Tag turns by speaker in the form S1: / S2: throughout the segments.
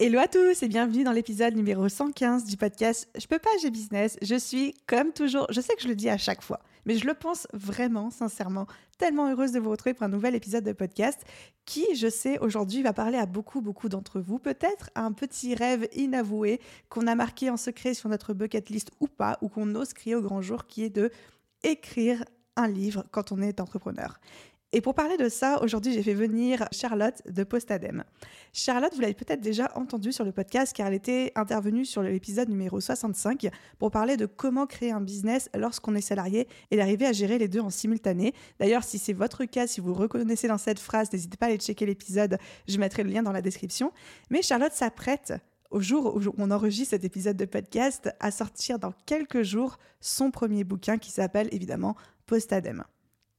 S1: Hello à tous et bienvenue dans l'épisode numéro 115 du podcast Je peux pas, j'ai business. Je suis comme toujours, je sais que je le dis à chaque fois, mais je le pense vraiment, sincèrement, tellement heureuse de vous retrouver pour un nouvel épisode de podcast qui, je sais, aujourd'hui va parler à beaucoup, beaucoup d'entre vous. Peut-être un petit rêve inavoué qu'on a marqué en secret sur notre bucket list ou pas, ou qu'on ose crier au grand jour, qui est de écrire un livre quand on est entrepreneur. Et pour parler de ça, aujourd'hui, j'ai fait venir Charlotte de Postadem. Charlotte, vous l'avez peut-être déjà entendue sur le podcast car elle était intervenue sur l'épisode numéro 65 pour parler de comment créer un business lorsqu'on est salarié et d'arriver à gérer les deux en simultané. D'ailleurs, si c'est votre cas, si vous reconnaissez dans cette phrase, n'hésitez pas à aller checker l'épisode, je mettrai le lien dans la description. Mais Charlotte s'apprête au jour où on enregistre cet épisode de podcast à sortir dans quelques jours son premier bouquin qui s'appelle évidemment Postadem.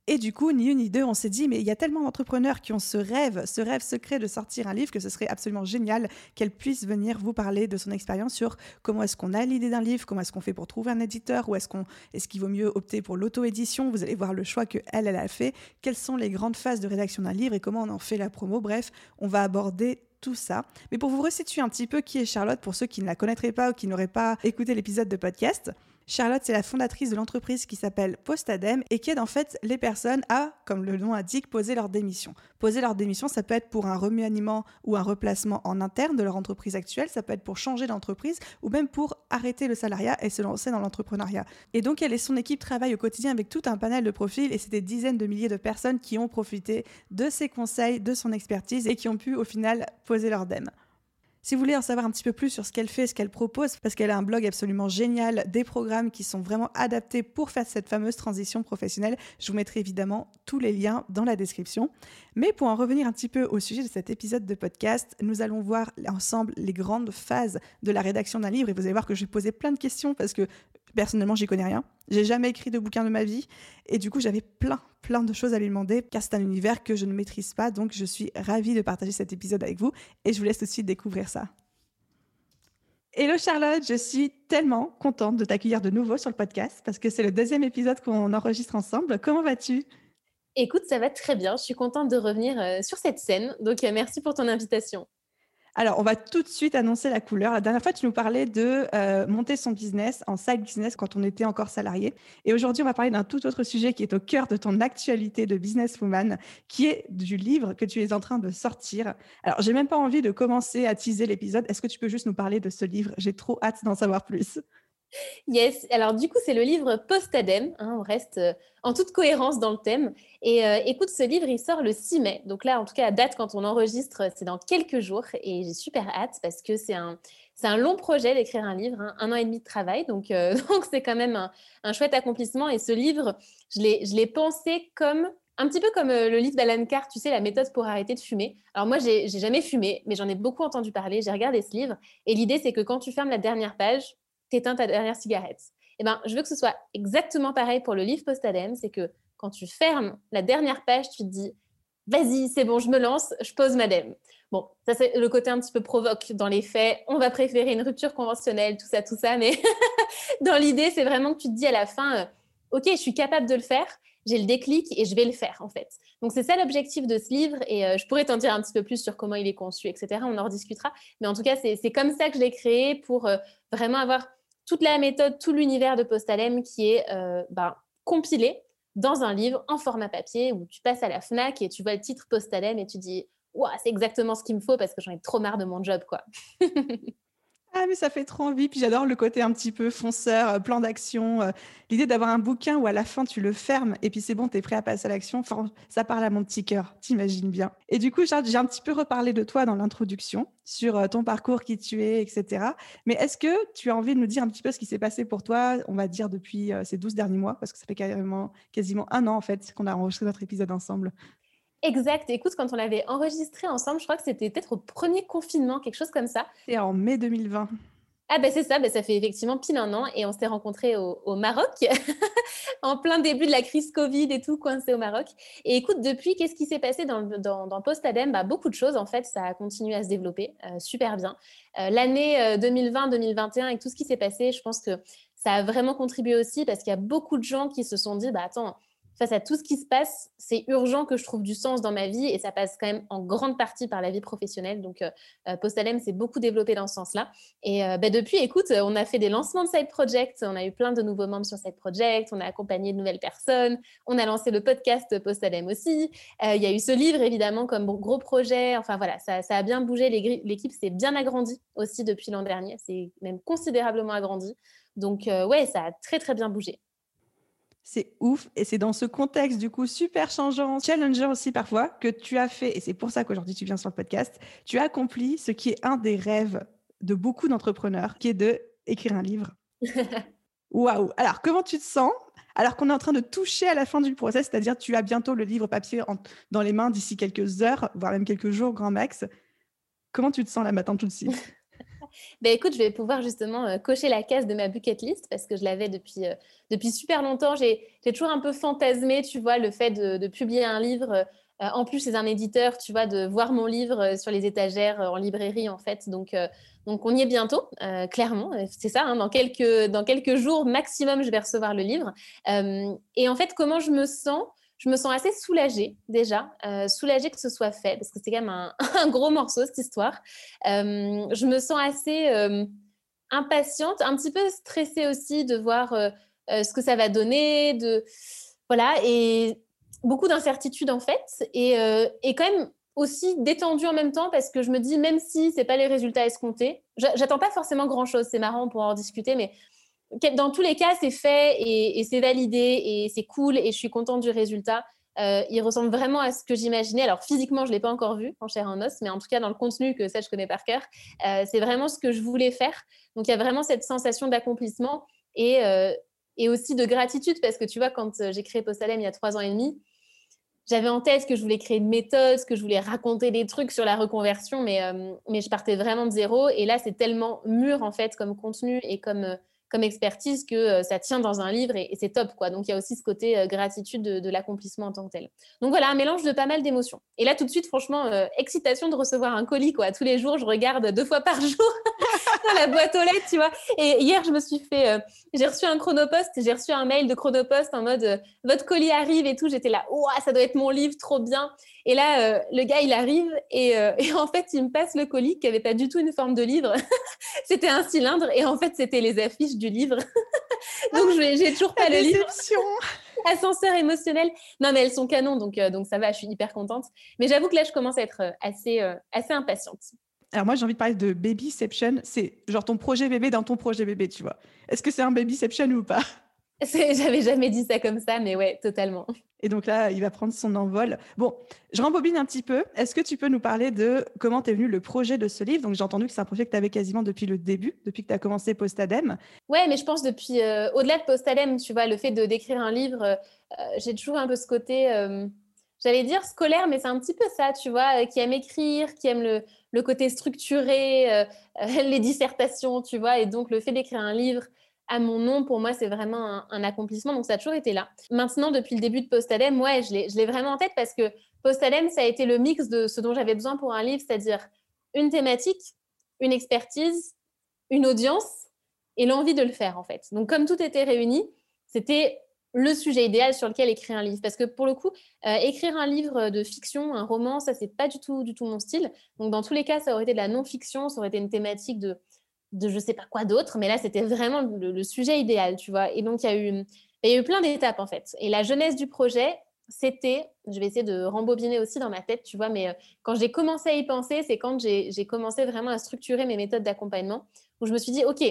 S1: Et du coup, ni une ni deux, on s'est dit, mais il y a tellement d'entrepreneurs qui ont ce rêve, ce rêve secret de sortir un livre, que ce serait absolument génial qu'elle puisse venir vous parler de son expérience sur comment est-ce qu'on a l'idée d'un livre, comment est-ce qu'on fait pour trouver un éditeur, ou est-ce qu'il vaut mieux opter pour l'auto-édition. Vous allez voir le choix que elle, elle a fait, quelles sont les grandes phases de rédaction d'un livre et comment on en fait la promo. Bref, on va aborder tout ça. Mais pour vous resituer un petit peu qui est Charlotte, pour ceux qui ne la connaîtraient pas ou qui n'auraient pas écouté l'épisode de podcast, Charlotte, c'est la fondatrice de l'entreprise qui s'appelle Postadem et qui aide en fait les personnes à, comme le nom indique, poser leur démission. Poser leur démission, ça peut être pour un remaniement ou un replacement en interne de leur entreprise actuelle, ça peut être pour changer d'entreprise ou même pour arrêter le salariat et se lancer dans l'entrepreneuriat. Et donc, elle et son équipe travaillent au quotidien avec tout un panel de profils et c'est des dizaines de milliers de personnes qui ont profité de ses conseils, de son expertise et qui ont pu au final poser leur dème. Si vous voulez en savoir un petit peu plus sur ce qu'elle fait, ce qu'elle propose, parce qu'elle a un blog absolument génial, des programmes qui sont vraiment adaptés pour faire cette fameuse transition professionnelle, je vous mettrai évidemment tous les liens dans la description. Mais pour en revenir un petit peu au sujet de cet épisode de podcast, nous allons voir ensemble les grandes phases de la rédaction d'un livre et vous allez voir que je vais poser plein de questions parce que personnellement, j'y connais rien. J'ai jamais écrit de bouquin de ma vie et du coup, j'avais plein, plein de choses à lui demander car c'est un univers que je ne maîtrise pas. Donc, je suis ravie de partager cet épisode avec vous et je vous laisse tout de suite découvrir ça. Hello Charlotte, je suis tellement contente de t'accueillir de nouveau sur le podcast parce que c'est le deuxième épisode qu'on enregistre ensemble. Comment vas-tu?
S2: Écoute, ça va très bien. Je suis contente de revenir euh, sur cette scène. Donc, euh, merci pour ton invitation.
S1: Alors, on va tout de suite annoncer la couleur. La dernière fois, tu nous parlais de euh, monter son business en side business quand on était encore salarié. Et aujourd'hui, on va parler d'un tout autre sujet qui est au cœur de ton actualité de businesswoman, qui est du livre que tu es en train de sortir. Alors, j'ai même pas envie de commencer à teaser l'épisode. Est-ce que tu peux juste nous parler de ce livre? J'ai trop hâte d'en savoir plus.
S2: Yes, alors du coup, c'est le livre Post-Adem. Hein, on reste euh, en toute cohérence dans le thème. Et euh, écoute, ce livre, il sort le 6 mai. Donc là, en tout cas, à date, quand on enregistre, c'est dans quelques jours. Et j'ai super hâte parce que c'est un, un long projet d'écrire un livre, hein, un an et demi de travail. Donc, euh, donc c'est quand même un, chouette accomplissement. Et ce livre, je l'ai, je l'ai pensé comme un petit peu comme le livre d'Alan Carr, tu sais, la méthode pour arrêter de fumer. Alors moi, j'ai, j'ai jamais fumé, mais j'en ai beaucoup entendu parler. J'ai regardé ce livre. Et l'idée, c'est que quand tu fermes la dernière page, t'éteins ta dernière cigarette. Eh ben, je veux que ce soit exactement pareil pour le livre Postadem, c'est que quand tu fermes la dernière page, tu te dis vas-y, c'est bon, je me lance, je pose madame. Bon, ça c'est le côté un petit peu provoque dans les faits. On va préférer une rupture conventionnelle, tout ça, tout ça, mais dans l'idée, c'est vraiment que tu te dis à la fin, euh, ok, je suis capable de le faire, j'ai le déclic et je vais le faire en fait. Donc c'est ça l'objectif de ce livre et euh, je pourrais t'en dire un petit peu plus sur comment il est conçu, etc. On en rediscutera. Mais en tout cas, c'est comme ça que je l'ai créé pour euh, vraiment avoir toute la méthode, tout l'univers de Postalem qui est euh, ben, compilé dans un livre en format papier où tu passes à la FNAC et tu vois le titre Postalem et tu dis c'est exactement ce qu'il me faut parce que j'en ai trop marre de mon job quoi.
S1: Ah, mais ça fait trop envie. Puis j'adore le côté un petit peu fonceur, euh, plan d'action. Euh, l'idée d'avoir un bouquin où à la fin tu le fermes et puis c'est bon, tu es prêt à passer à l'action. ça parle à mon petit cœur, t'imagines bien. Et du coup, j'ai un petit peu reparlé de toi dans l'introduction, sur euh, ton parcours, qui tu es, etc. Mais est-ce que tu as envie de nous dire un petit peu ce qui s'est passé pour toi, on va dire depuis ces 12 derniers mois, parce que ça fait carrément, quasiment un an en fait qu'on a enregistré notre épisode ensemble
S2: Exact. Écoute, quand on l'avait enregistré ensemble, je crois que c'était peut-être au premier confinement, quelque chose comme ça.
S1: Et en mai 2020.
S2: ah ben c'est ça, ben ça fait effectivement pile un an et on s'est rencontrés au, Maroc en plein début de la crise Covid et tout, coincé au Maroc. Et écoute, depuis, qu'est-ce qui s'est passé dans, dans, dans Postadem? Bah, Beaucoup de choses en fait, ça a continué à se développer euh, super bien. Euh, l'année 2020-2021 avec tout ce qui s'est passé, je pense que ça a vraiment contribué aussi parce qu'il y a beaucoup de gens qui se sont dit, bah attends, face à tout ce qui se passe, c'est urgent que je trouve du sens dans ma vie et ça passe quand même en grande partie par la vie professionnelle. Donc, euh, euh Postalem s'est beaucoup développé dans ce sens-là. Et euh, bah, depuis, écoute, on a fait des lancements de Side Project, on a eu plein de nouveaux membres sur Side Project, on a accompagné de nouvelles personnes, on a lancé le podcast Postalem aussi. Il y a eu ce livre, évidemment, comme gros projet. Enfin, voilà, ça, ça a bien bougé. L'équipe s'est bien agrandie aussi depuis l'an dernier. C'est même considérablement agrandi. Donc, ouais, ça a très, très bien bougé.
S1: C'est ouf. Et c'est dans ce contexte, du coup, super changeant, challenger aussi parfois, que tu as fait, et c'est pour ça qu'aujourd'hui tu viens sur le podcast, tu as accompli ce qui est un des rêves de beaucoup d'entrepreneurs, qui est de écrire un livre. Waouh Alors, comment tu te sens alors qu'on est en train de toucher à la fin du process, c'est-à-dire tu as bientôt le livre papier dans les mains d'ici quelques heures, voire même quelques jours, grand max. Comment tu te sens là maintenant tout de suite?
S2: Ben écoute, je vais pouvoir justement euh, cocher la case de ma bucket list parce que je l'avais depuis, euh, depuis super longtemps. J'ai toujours un peu fantasmé, tu vois, le fait de, publier un livre. Euh, en plus, c'est un éditeur, tu vois, de voir mon livre sur les étagères en librairie, en fait. Donc, donc on y est bientôt, clairement. C'est ça, hein, dans, quelques, dans quelques jours maximum, je vais recevoir le livre. et en fait, comment je me sens je me sens assez soulagée déjà, euh, soulagée que ce soit fait, parce que c'est quand même un, gros morceau cette histoire. Euh, je me sens assez euh, impatiente, un petit peu stressée aussi de voir ce que ça va donner, de voilà, et beaucoup d'incertitudes en fait, et, et, quand même aussi détendue en même temps parce que je me dis même si c'est pas les résultats escomptés, j'attends pas forcément grand chose. C'est marrant pour en discuter, mais dans tous les cas, c'est fait et, c'est validé et c'est cool et je suis contente du résultat. Euh, il ressemble vraiment à ce que j'imaginais. Alors physiquement, je ne l'ai pas encore vu en chair en os, mais en tout cas dans le contenu que ça, je connais par cœur, euh, c'est vraiment ce que je voulais faire. Donc il y a vraiment cette sensation d'accomplissement et, euh, et, aussi de gratitude parce que tu vois, quand j'ai créé Postalem il y a trois ans et demi, j'avais en tête que je voulais créer une méthode, que je voulais raconter des trucs sur la reconversion, mais, mais je partais vraiment de zéro. Et là, c'est tellement mûr en fait comme contenu et comme comme expertise que euh, ça tient dans un livre et, c'est top. quoi. Donc il y a aussi ce côté euh, gratitude de, l'accomplissement en tant que tel. Donc voilà, un mélange de pas mal d'émotions. Et là tout de suite, franchement, euh, excitation de recevoir un colis. quoi. Tous les jours, je regarde deux fois par jour dans la boîte aux lettres, tu vois. Et hier, je me suis fait, j'ai reçu un chronopost, j'ai reçu un mail de chronopost en mode votre colis arrive et tout. J'étais là, ça doit être mon livre, trop bien. Et là, le gars, il arrive et, et, en fait, il me passe le colis qui avait pas du tout une forme de livre. c'était un cylindre et en fait, c'était les affiches du livre. donc, j'ai toujours pas le livre. Ascenseur émotionnel. Non, mais elles sont canons, donc, euh, donc ça va, je suis hyper contente. Mais j'avoue que là, je commence à être euh, assez, euh, assez impatiente.
S1: Alors moi, j'ai envie de parler de babyception. C'est genre ton projet bébé dans ton projet bébé, tu vois. Est-ce que c'est un babyception ou pas?
S2: J'avais jamais dit ça comme ça, mais ouais, totalement.
S1: Et donc là, il va prendre son envol. Bon, je rembobine un petit peu. Est-ce que tu peux nous parler de comment est venu le projet de ce livre? Donc j'ai entendu que c'est un projet que tu avais quasiment depuis le début, depuis que tu as commencé Postadem.
S2: Ouais, mais je pense depuis, euh, au-delà de Postadem, tu vois, le fait de d'écrire un livre, euh, j'ai toujours un peu ce côté, euh, j'allais dire scolaire, mais c'est un petit peu ça, tu vois, qui aime écrire, qui aime le, le côté structuré, les dissertations, tu vois, et donc le fait d'écrire un livre à mon nom, pour moi, c'est vraiment un, accomplissement. Donc, ça a toujours été là. Maintenant, depuis le début de Postadem, ouais, je l'ai vraiment en tête parce que Postadem, ça a été le mix de ce dont j'avais besoin pour un livre, c'est-à-dire une thématique, une expertise, une audience et l'envie de le faire, en fait. Donc, comme tout était réuni, c'était le sujet idéal sur lequel écrire un livre. Parce que pour le coup, euh, écrire un livre de fiction, un roman, ça, c'est pas du tout, du tout mon style. Donc, dans tous les cas, ça aurait été de la non-fiction, ça aurait été une thématique de de je sais pas quoi d'autre, mais là, c'était vraiment le, sujet idéal, tu vois. Et donc, il y, a eu, y a eu plein d'étapes, en fait. Et la jeunesse du projet, c'était, je vais essayer de rembobiner aussi dans ma tête, tu vois, mais euh, quand j'ai commencé à y penser, c'est quand j'ai commencé vraiment à structurer mes méthodes d'accompagnement, où je me suis dit, OK,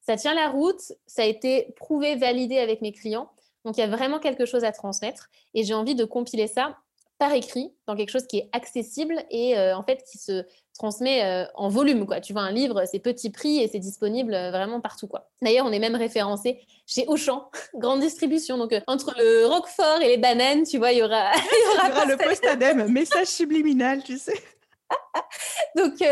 S2: ça tient la route, ça a été prouvé, validé avec mes clients, donc il y a vraiment quelque chose à transmettre, et j'ai envie de compiler ça par écrit dans quelque chose qui est accessible et euh, en fait qui se transmet euh, en volume quoi. Tu vois un livre, c'est petit prix et c'est disponible euh, vraiment partout quoi. D'ailleurs, on est même référencé chez Auchan, grande distribution. Donc entre le Roquefort et les bananes, tu vois, il y aura
S1: il y aura, le post-adem, message subliminal, tu sais.
S2: donc,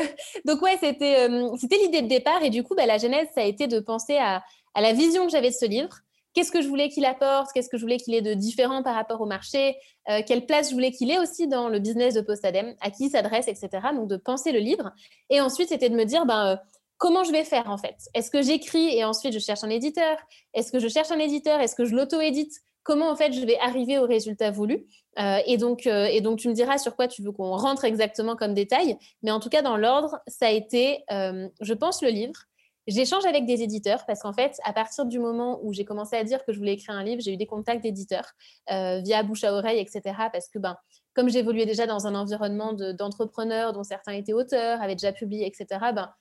S2: donc ouais, c'était c'était l'idée de départ. Et du coup, bah, la genèse, ça a été de penser à, à la vision que j'avais de ce livre. Qu'est-ce que je voulais qu'il apporte? Qu'est-ce que je voulais qu'il ait de différent par rapport au marché? Euh, Quelle place je voulais qu'il ait aussi dans le business de Postadem À qui il s'adresse, etc. Donc, de penser le livre. Et ensuite, c'était de me dire, ben, comment je vais faire en fait? Est-ce que j'écris et ensuite je cherche un éditeur? Est-ce que je cherche un éditeur? Est-ce que je l'auto-édite? Comment en fait je vais arriver au résultat voulu? Euh, et, donc, euh, et donc, tu me diras sur quoi tu veux qu'on rentre exactement comme détail. Mais en tout cas, dans l'ordre, ça a été, euh, je pense, le livre. J'échange avec des éditeurs parce qu'en fait, à partir du moment où j'ai commencé à dire que je voulais écrire un livre, j'ai eu des contacts d'éditeurs via bouche à oreille, etc. Parce que, ben, comme j'évoluais déjà dans un environnement d'entrepreneurs dont certains étaient auteurs, avaient déjà publié, etc., ben,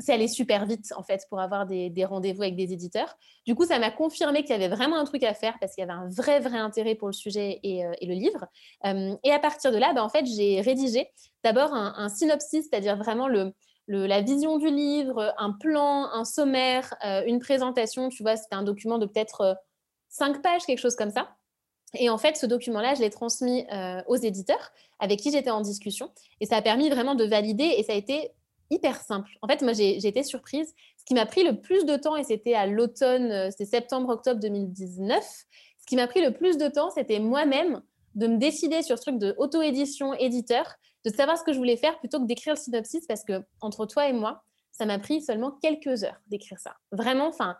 S2: c'est allé super vite en fait pour avoir des, rendez-vous avec des éditeurs. Du coup, ça m'a confirmé qu'il y avait vraiment un truc à faire parce qu'il y avait un vrai vrai intérêt pour le sujet et, euh, le livre. Euh, et à partir de là, bah, en fait, j'ai rédigé d'abord un, synopsis, c'est-à-dire vraiment le, la vision du livre, un plan, un sommaire, euh, une présentation. Tu vois, c'était un document de peut-être cinq pages, quelque chose comme ça. Et en fait, ce document-là, je l'ai transmis aux éditeurs avec qui j'étais en discussion. Et ça a permis vraiment de valider. Et ça a été hyper simple. En fait, moi, j'ai été surprise. Ce qui m'a pris le plus de temps, et c'était à l'automne, euh, c'était septembre-octobre 2019, ce qui m'a pris le plus de temps, c'était moi-même de me décider sur ce truc de auto-édition, éditeur, de savoir ce que je voulais faire plutôt que d'écrire le synopsis, parce que entre toi et moi, ça m'a pris seulement quelques heures d'écrire ça. Vraiment, enfin,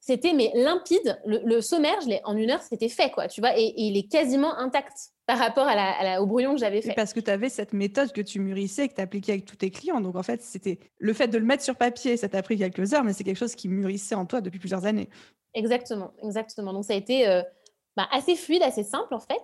S2: c'était mais limpide. Le, sommaire, je en une heure, c'était fait, quoi, tu vois, et, il est quasiment intact par rapport à la, au brouillon que j'avais fait.
S1: parce que tu avais cette méthode que tu mûrissais, que tu appliquais avec tous tes clients. Donc, en fait, c'était le fait de le mettre sur papier, ça t'a pris quelques heures, mais c'est quelque chose qui mûrissait en toi depuis plusieurs années.
S2: Exactement, exactement. Donc, ça a été euh, bah, assez fluide, assez simple, en fait.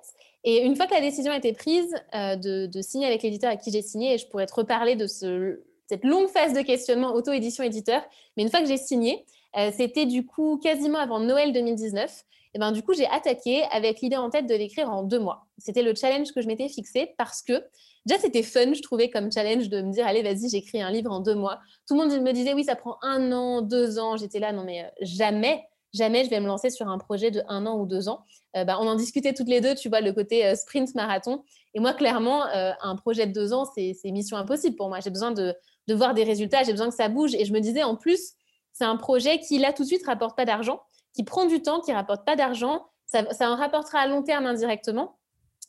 S2: Et une fois que la décision a été prise euh, de, signer avec l'éditeur avec qui j'ai signé, et je pourrais te reparler de ce, cette longue phase de questionnement auto-édition éditeur, mais une fois que j'ai signé, euh, c'était du coup quasiment avant Noël 2019. Et ben, du coup, j'ai attaqué avec l'idée en tête de l'écrire en deux mois. C'était le challenge que je m'étais fixé parce que déjà, c'était fun, je trouvais, comme challenge de me dire, allez, vas-y, j'écris un livre en deux mois. Tout le monde me disait, oui, ça prend un an, deux ans. J'étais là, non, mais euh, jamais, jamais je vais me lancer sur un projet de un an ou deux ans. Euh, ben, on en discutait toutes les deux, tu vois, le côté sprint marathon. Et moi, clairement, un projet de deux ans, c'est mission impossible pour moi. J'ai besoin de, voir des résultats, j'ai besoin que ça bouge. Et je me disais, en plus, c'est un projet qui, là, tout de suite, rapporte pas d'argent, qui prend du temps, qui rapporte pas d'argent. Ça, en rapportera à long terme indirectement,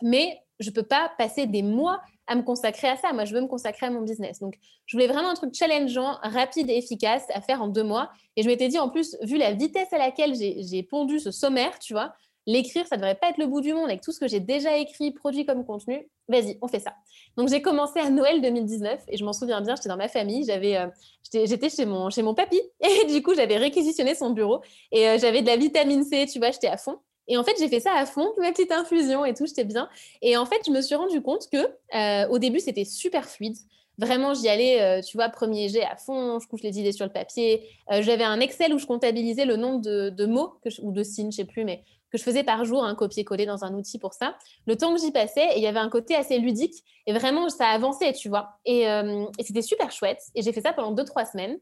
S2: mais je peux pas passer des mois à me consacrer à ça. Moi, je veux me consacrer à mon business. Donc, je voulais vraiment un truc challengeant, rapide et efficace à faire en deux mois. Et je m'étais dit, en plus, vu la vitesse à laquelle j'ai pondu ce sommaire, tu vois, l'écrire, ça ne devrait pas être le bout du monde avec tout ce que j'ai déjà écrit, produit comme contenu. Vas-y, on fait ça. Donc j'ai commencé à Noël 2019 et je m'en souviens bien, j'étais dans ma famille, j'avais, euh, j'étais chez mon, papy et du coup j'avais réquisitionné son bureau et euh, j'avais de la vitamine C, tu vois, j'étais à fond. Et en fait, j'ai fait ça à fond, ma petite infusion et tout, j'étais bien. Et en fait, je me suis rendu compte que euh, au début, c'était super fluide. Vraiment, j'y allais, tu vois, premier jet à fond, je couche les idées sur le papier. J'avais un Excel où je comptabilisais le nombre de, mots ou de signes, je sais plus, mais que je faisais par jour, un copier-coller dans un outil pour ça. Le temps que j'y passais, il y avait un côté assez ludique et vraiment, ça avançait, tu vois. Euh, et, c'était super chouette. Et j'ai fait ça pendant deux, trois semaines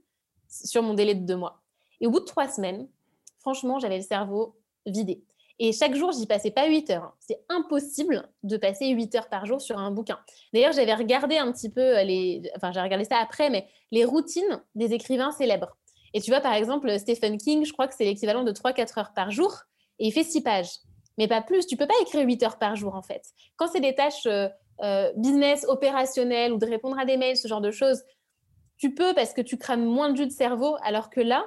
S2: sur mon délai de deux mois. Et au bout de trois semaines, franchement, j'avais le cerveau vidé. Et chaque jour, j'y passais pas huit heures. C'est impossible de passer huit heures par jour sur un bouquin. D'ailleurs, j'avais regardé un petit peu les, enfin, j'ai regardé ça après, mais les routines des écrivains célèbres. Et tu vois, par exemple, Stephen King, je crois que c'est l'équivalent de 3-4 heures par jour et il fait six pages, mais pas plus. Tu peux pas écrire 8 heures par jour en fait. Quand c'est des tâches euh, euh, business, opérationnelles ou de répondre à des mails, ce genre de choses, tu peux parce que tu crames moins de jus de cerveau, alors que là,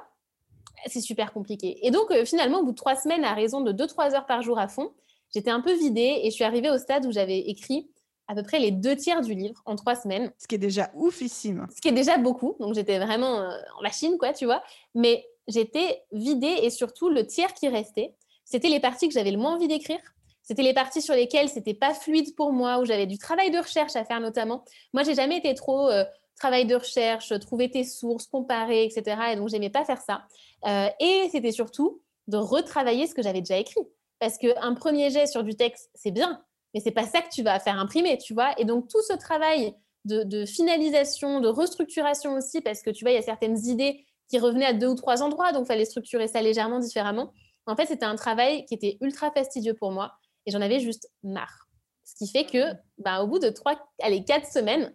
S2: c'est super compliqué. Et donc euh, finalement, au bout de trois semaines, à raison de 2-3 heures par jour à fond, j'étais un peu vidée et je suis arrivée au stade où j'avais écrit à peu près les deux tiers du livre en trois semaines.
S1: Ce qui est déjà oufissime.
S2: Ce qui est déjà beaucoup. Donc j'étais vraiment en machine, quoi, tu vois. Mais j'étais vidée et surtout le tiers qui restait, c'était les parties que j'avais le moins envie d'écrire. C'était les parties sur lesquelles c'était pas fluide pour moi, où j'avais du travail de recherche à faire notamment. Moi, j'ai jamais été trop euh, travail de recherche, trouver tes sources, comparer, etc. Et donc, j'aimais pas faire ça. Euh, et c'était surtout de retravailler ce que j'avais déjà écrit. Parce qu'un premier jet sur du texte, c'est bien, mais c'est pas ça que tu vas faire imprimer, tu vois. Et donc, tout ce travail de, de, finalisation, de restructuration aussi, parce que tu vois, il y a certaines idées qui revenaient à deux ou trois endroits, donc il fallait structurer ça légèrement différemment. En fait, c'était un travail qui était ultra fastidieux pour moi et j'en avais juste marre. Ce qui fait que, bah, au bout de trois, allez, quatre semaines,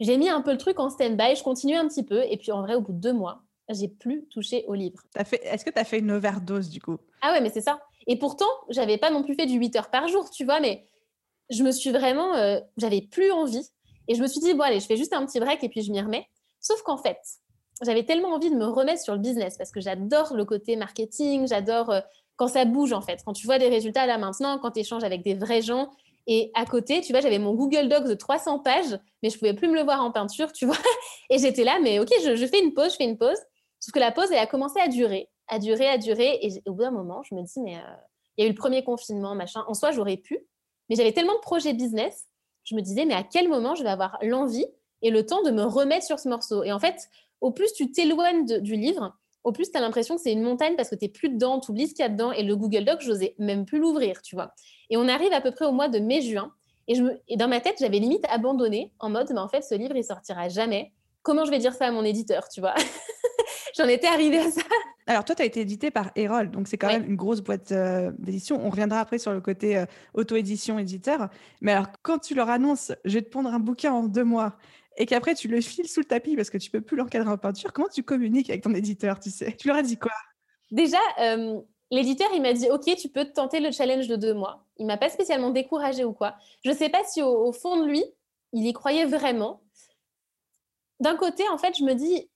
S2: J'ai mis un peu le truc en stand-by, je continuais un petit peu. Et puis en vrai, au bout de deux mois, j'ai plus touché au livre.
S1: Est-ce que tu as fait une overdose du coup?
S2: Ah ouais, mais c'est ça. Et pourtant, j'avais pas non plus fait du 8 heures par jour, tu vois, mais je me suis vraiment, euh, j'avais plus envie. Et je me suis dit, bon, allez, je fais juste un petit break et puis je m'y remets. Sauf qu'en fait, j'avais tellement envie de me remettre sur le business parce que j'adore le côté marketing, j'adore euh, quand ça bouge en fait, quand tu vois des résultats là maintenant, quand tu échanges avec des vrais gens. Et à côté, tu vois, j'avais mon Google Docs de 300 pages, mais je pouvais plus me le voir en peinture, tu vois. Et j'étais là, mais ok, je, fais une pause, je fais une pause. Sauf que la pause, elle a commencé à durer, à durer, à durer. Et au bout d'un moment, je me dis, mais euh, il y a eu le premier confinement, machin. En soi, j'aurais pu, mais j'avais tellement de projets business, je me disais, mais à quel moment je vais avoir l'envie et le temps de me remettre sur ce morceau? Et en fait, au plus tu t'éloignes du livre, au plus tu as l'impression que c'est une montagne parce que tu n'es plus dedans, tu oublies ce qu'il y a dedans. Et le Google Doc, j'osais même plus l'ouvrir, tu vois. Et on arrive à peu près au mois de mai-juin. Et, je me... et dans ma tête, j'avais limite abandonné en mode, mais en fait, ce livre, il sortira jamais. Comment je vais dire ça à mon éditeur, tu vois? J'en étais arrivée à ça.
S1: Alors, toi, tu as été édité par Erol, donc c'est quand même une grosse boîte euh, d'édition. On reviendra après sur le côté euh, auto-édition, éditeur. Mais alors, quand tu leur annonces, je vais te pondre un bouquin en deux mois, et qu'après tu le files sous le tapis parce que tu peux plus l'encadrer en peinture, comment tu communiques avec ton éditeur, tu sais? Tu leur as dit quoi?
S2: Déjà, euh, l'éditeur, il m'a dit, OK, tu peux tenter le challenge de deux mois. Il m'a pas spécialement découragé ou quoi. Je ne sais pas si au, fond de lui, il y croyait vraiment. D'un côté, en fait, je me dis,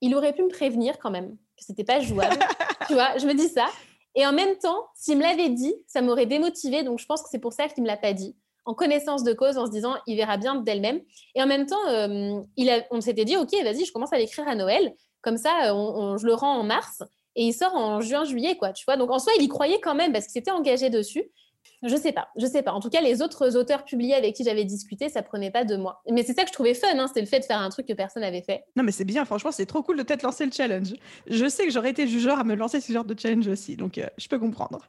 S2: il aurait pu me prévenir quand même que c'était pas jouable. tu vois, je me dis ça. Et en même temps, s'il me l'avait dit, ça m'aurait démotivé. Donc, je pense que c'est pour ça qu'il me l'a pas dit en connaissance de cause, en se disant, il verra bien d'elle-même. Et en même temps, euh, on s'était dit, OK, vas-y, je commence à l'écrire à Noël. Comme ça, on, je le rends en mars et il sort en juin, juillet, quoi. Tu vois. Donc en soi, il y croyait quand même parce qu'il s'était engagé dessus. Je sais pas, je sais pas. En tout cas, les autres auteurs publiés avec qui j'avais discuté, ça prenait pas de moi. Mais c'est ça que je trouvais fun, hein, c'était le fait de faire un truc que personne n'avait fait.
S1: Non, mais c'est bien, franchement, c'est trop cool de peut-être lancer le challenge. Je sais que j'aurais été du genre à me lancer ce genre de challenge aussi, donc euh, je peux comprendre.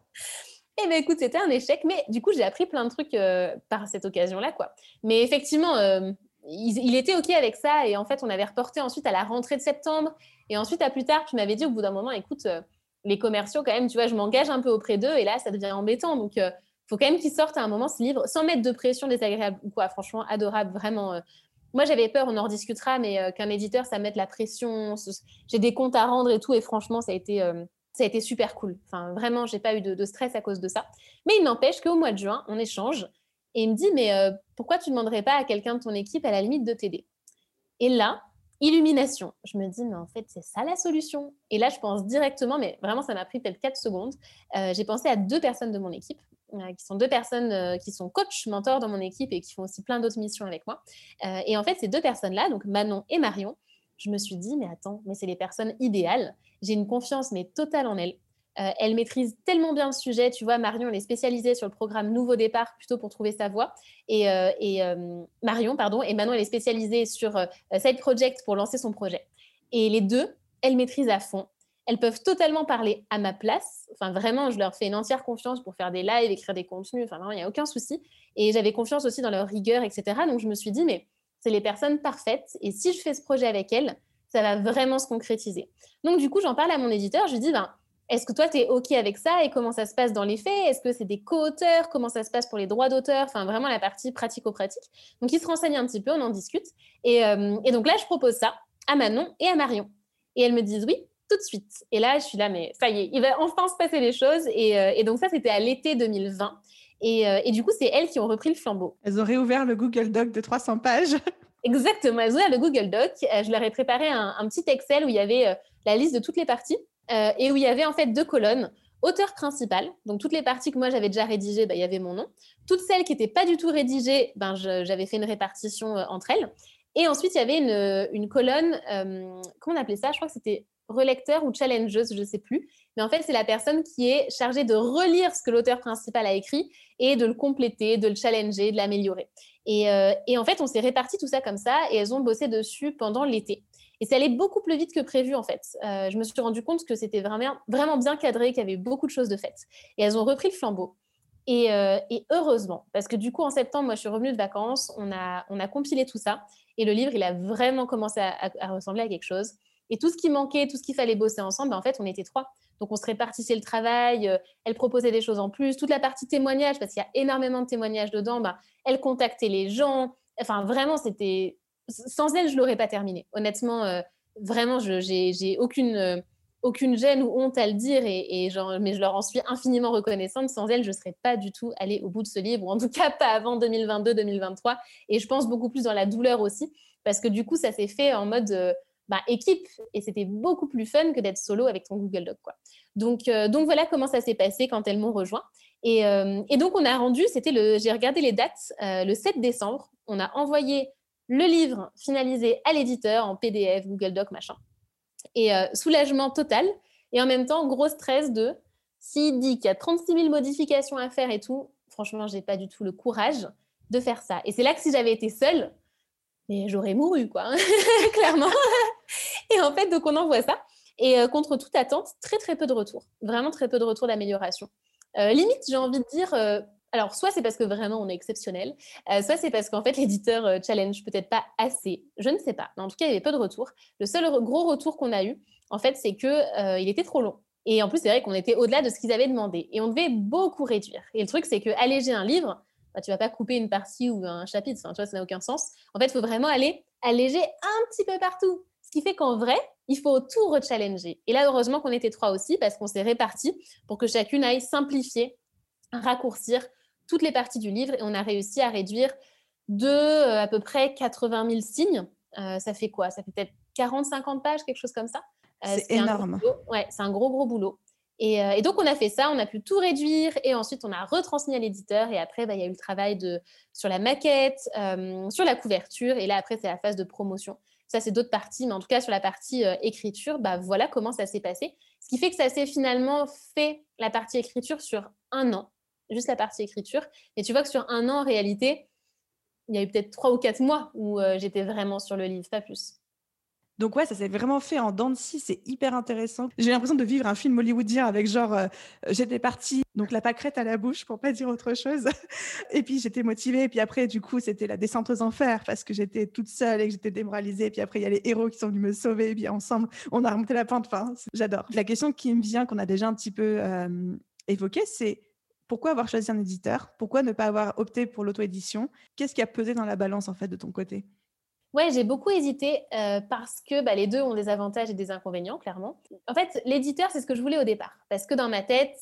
S2: Eh bien, écoute, c'était un échec, mais du coup, j'ai appris plein de trucs euh, par cette occasion-là, quoi. Mais effectivement, euh, il, était OK avec ça, et en fait, on avait reporté ensuite à la rentrée de septembre, et ensuite, à plus tard, tu m'avais dit au bout d'un moment, écoute, euh, les commerciaux, quand même, tu vois, je m'engage un peu auprès d'eux, et là, ça devient embêtant, donc il faut quand même qu'ils sortent à un moment ce livre, sans mettre de pression désagréable ou quoi, franchement, adorable, vraiment. moi, j'avais peur, on en rediscutera, mais qu'un éditeur, ça mette la pression, j'ai des comptes à rendre et tout, et franchement, ça a été ça a été super cool. Enfin, vraiment, j'ai pas eu de, stress à cause de ça. Mais il n'empêche qu'au mois de juin, on échange et il me dit Mais euh, pourquoi tu ne demanderais pas à quelqu'un de ton équipe à la limite de t'aider? Et là, illumination. Je me dis Mais en fait, c'est ça la solution. Et là, je pense directement, mais vraiment, ça m'a pris peut-être 4 secondes. Euh, j'ai pensé à deux personnes de mon équipe. Euh, qui sont deux personnes qui sont coach, mentors dans mon équipe et qui font aussi plein d'autres missions avec moi. et en fait, ces deux personnes-là, donc Manon et Marion, je me suis dit, mais attends, mais c'est les personnes idéales. J'ai une confiance, mais totale en elles. Euh, elle maîtrise tellement bien le sujet. Tu vois, Marion, elle est spécialisée sur le programme Nouveau Départ, plutôt pour trouver sa voie. Et, euh, euh, Marion, pardon, et Manon, elle est spécialisée sur Side Project pour lancer son projet. Et les deux, elles maîtrisent à fond. Elles peuvent totalement parler à ma place. Enfin, vraiment, je leur fais une entière confiance pour faire des lives, écrire des contenus. Enfin, il n'y a aucun souci. Et j'avais confiance aussi dans leur rigueur, etc. Donc, je me suis dit, mais c'est les personnes parfaites. Et si je fais ce projet avec elles, ça va vraiment se concrétiser. Donc, du coup, j'en parle à mon éditeur. Je lui dis, ben, est-ce que toi, tu es OK avec ça? Et comment ça se passe dans les faits? Est-ce que c'est des co-auteurs? Comment ça se passe pour les droits d'auteur? Enfin, vraiment la partie pratico-pratique. Donc, il se renseigne un petit peu, on en discute. Et, euh, et, donc là, je propose ça à Manon et à Marion. Et elles me disent oui, tout de suite. Et là, je suis là, mais ça y est, il va enfin se passer les choses. Et, euh, et donc, ça, c'était à l'été 2020. Euh, et, du coup, c'est elles qui ont repris le flambeau.
S1: Elles ont réouvert le Google Doc de 300 pages.
S2: Exactement, elles ont ouvert le Google Doc. Euh, je leur ai préparé un, petit Excel où il y avait euh, la liste de toutes les parties et où il y avait en fait deux colonnes. Auteur principal, donc toutes les parties que moi j'avais déjà rédigées, bah, il y avait mon nom. Toutes celles qui n'étaient pas du tout rédigées, ben, j'avais fait une répartition entre elles. Et ensuite, il y avait une, une colonne, comment on appelait ça? Je crois que c'était relecteur ou challengeuse, je ne sais plus. Mais en fait, c'est la personne qui est chargée de relire ce que l'auteur principal a écrit et de le compléter, de le challenger, de l'améliorer. Et, euh, en fait, on s'est réparti tout ça comme ça et elles ont bossé dessus pendant l'été. Et c'est allé beaucoup plus vite que prévu, en fait. Euh, je me suis rendu compte que c'était vraiment, vraiment bien cadré, qu'il y avait beaucoup de choses de faites. Et elles ont repris le flambeau. Et, euh, heureusement, parce que du coup, en septembre, moi, je suis revenue de vacances, on a, compilé tout ça. Et le livre, il a vraiment commencé à ressembler à quelque chose. Et tout ce qui manquait, tout ce qu'il fallait bosser ensemble, ben, en fait, on était trois. Donc, on se répartissait le travail. Euh, elle proposait des choses en plus. Toute la partie témoignage, parce qu'il y a énormément de témoignages dedans, ben, elle contactait les gens. Enfin, vraiment, c'était sans elle, je l'aurais pas terminé. Honnêtement, euh, vraiment, j'ai aucune euh, aucune gêne ou honte à le dire, et, genre, mais je leur en suis infiniment reconnaissante. Sans elle, je ne serais pas du tout allée au bout de ce livre, ou en tout cas pas avant 2022-2023. Et je pense beaucoup plus dans la douleur aussi, parce que du coup, ça s'est fait en mode bah, équipe, et c'était beaucoup plus fun que d'être solo avec ton Google Doc. Quoi. Donc, donc voilà comment ça s'est passé quand elles m'ont rejoint. Et, et, donc on a rendu, c'était le, j'ai regardé les dates, le 7 décembre, on a envoyé le livre finalisé à l'éditeur en PDF, Google Doc, machin. Et euh, soulagement total. Et en même temps, gros stress de s'il dit qu'il y a 36 000 modifications à faire et tout, franchement, j'ai pas du tout le courage de faire ça. Et c'est là que si j'avais été seule, mais j'aurais mouru, quoi, hein, clairement. et en fait, donc on envoie ça. Et euh, contre toute attente, très très peu de retours. Vraiment très peu de retours d'amélioration. Euh, limite, j'ai envie de dire, alors, soit c'est parce que vraiment on est exceptionnel, euh, soit c'est parce qu'en fait l'éditeur euh, challenge peut-être pas assez. Je ne sais pas. En tout cas, il y avait peu de retours. Le seul gros retour qu'on a eu, en fait, c'est que euh, il était trop long. Et en plus, c'est vrai qu'on était au-delà de ce qu'ils avaient demandé. Et on devait beaucoup réduire. Et le truc, c'est que alléger un livre, bah, tu vas pas couper une partie ou un chapitre. Enfin, tu vois, ça n'a aucun sens. En fait, il faut vraiment aller alléger un petit peu partout. Ce qui fait qu'en vrai, il faut tout rechallenger. Et là, heureusement qu'on était trois aussi, parce qu'on s'est répartis pour que chacune aille simplifier, raccourcir toutes les parties du livre et on a réussi à réduire de euh, à peu près 80 000 signes. Euh, ça fait quoi? Ça fait peut-être 40-50 pages, quelque chose comme ça.
S1: Euh, c'est énorme.
S2: Ouais, c'est un gros, gros boulot. Et, donc, on a fait ça, on a pu tout réduire et ensuite, on a retransmis à l'éditeur. Et après, bah, il y a eu le travail sur la maquette, sur la couverture. Et là, après, c'est la phase de promotion. Ça, c'est d'autres parties. Mais en tout cas, sur la partie écriture, bah, voilà comment ça s'est passé. Ce qui fait que ça s'est finalement fait, la partie écriture, sur un an juste la partie écriture. Et tu vois que sur un an, en réalité, il y a eu peut-être trois ou quatre mois où euh, j'étais vraiment sur le livre, pas plus.
S1: Donc ouais, ça s'est vraiment fait en dents de scie, c'est hyper intéressant. J'ai l'impression de vivre un film hollywoodien avec genre, euh, j'étais partie, donc la pâquerette à la bouche pour pas dire autre chose. et puis j'étais motivée, et puis après, du coup, c'était la descente aux enfers parce que j'étais toute seule et que j'étais démoralisée. Et puis après, il y a les héros qui sont venus me sauver, et puis ensemble, on a remonté la pente. J'adore. La question qui me vient, qu'on a déjà un petit peu euh, évoquée, c'est pourquoi avoir choisi un éditeur? Pourquoi ne pas avoir opté pour l'auto-édition? Qu'est-ce qui a pesé dans la balance en fait de ton côté?
S2: Ouais, j'ai beaucoup hésité euh, parce que bah, les deux ont des avantages et des inconvénients, clairement. En fait, l'éditeur, c'est ce que je voulais au départ. Parce que dans ma tête,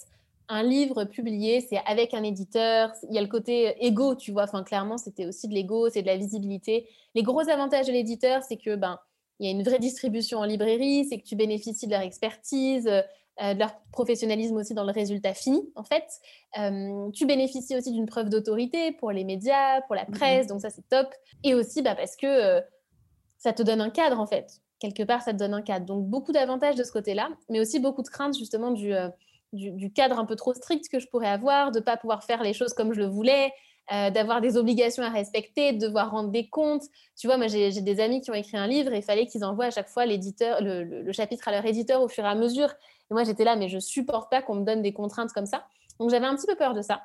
S2: un livre publié, c'est avec un éditeur. Il y a le côté égo, tu vois. Enfin, clairement, c'était aussi de l'ego, c'est de la visibilité. Les gros avantages de l'éditeur, c'est que ben, il y a une vraie distribution en librairie, c'est que tu bénéficies de leur expertise, euh, de leur professionnalisme aussi dans le résultat fini, en fait. Euh, tu bénéficies aussi d'une preuve d'autorité pour les médias, pour la mhm. presse, donc ça c'est top. Et aussi bah, parce que euh, ça te donne un cadre, en fait. Quelque part, ça te donne un cadre. Donc beaucoup d'avantages de ce côté-là, mais aussi beaucoup de craintes justement du, du, cadre un peu trop strict que je pourrais avoir, de ne pas pouvoir faire les choses comme je le voulais, d'avoir des obligations à respecter, de devoir rendre des comptes. Tu vois, moi, j'ai des amis qui ont écrit un livre et il fallait qu'ils envoient à chaque fois l'éditeur, le, le, chapitre à leur éditeur au fur et à mesure. Moi, j'étais là, mais je supporte pas qu'on me donne des contraintes comme ça. Donc, j'avais un petit peu peur de ça.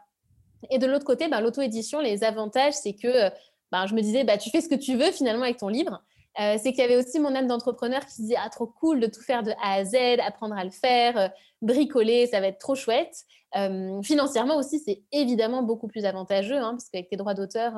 S2: Et de l'autre côté, ben, l'auto-édition, les avantages, c'est que ben, je me disais, bah, tu fais ce que tu veux finalement avec ton livre. Euh, c'est qu'il y avait aussi mon âme d'entrepreneur qui disait ah trop cool de tout faire de A à Z, apprendre à le faire, euh, bricoler, ça va être trop chouette. Euh, financièrement aussi, c'est évidemment beaucoup plus avantageux hein, parce qu'avec tes droits d'auteur,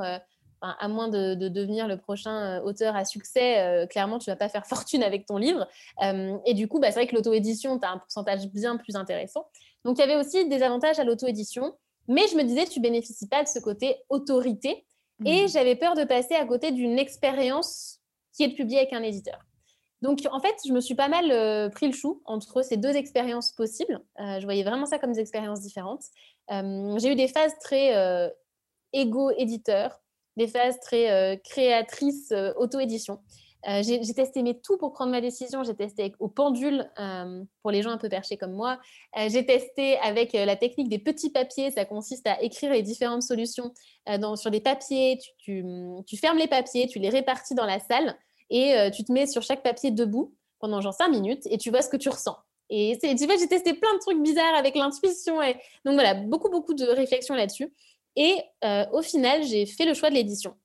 S2: à moins de, devenir le prochain euh, auteur à succès, euh, clairement, tu vas pas faire fortune avec ton livre. Euh, et du coup, bah, c'est vrai que l'auto-édition, tu as un pourcentage bien plus intéressant. Donc, il y avait aussi des avantages à l'auto-édition. Mais je me disais, tu bénéficies pas de ce côté autorité. Et mmh. j'avais peur de passer à côté d'une expérience qui est de publier avec un éditeur. Donc, en fait, je me suis pas mal pris le chou entre ces deux expériences possibles. je voyais vraiment ça comme des expériences différentes. j'ai eu des phases très égo-éditeur, des phases très euh, créatrices euh, auto-édition. Euh, j'ai testé mes tout pour prendre ma décision. J'ai testé au pendule pour les gens un peu perchés comme moi. j'ai testé avec la technique des petits papiers. Ça consiste à écrire les différentes solutions sur des papiers. Tu, fermes les papiers, tu les répartis dans la salle et tu te mets sur chaque papier debout pendant genre 5 minutes et tu vois ce que tu ressens. Et tu vois, j'ai testé plein de trucs bizarres avec l'intuition. Donc voilà, beaucoup, beaucoup de réflexions là-dessus. Et euh, au final, j'ai fait le choix de l'édition.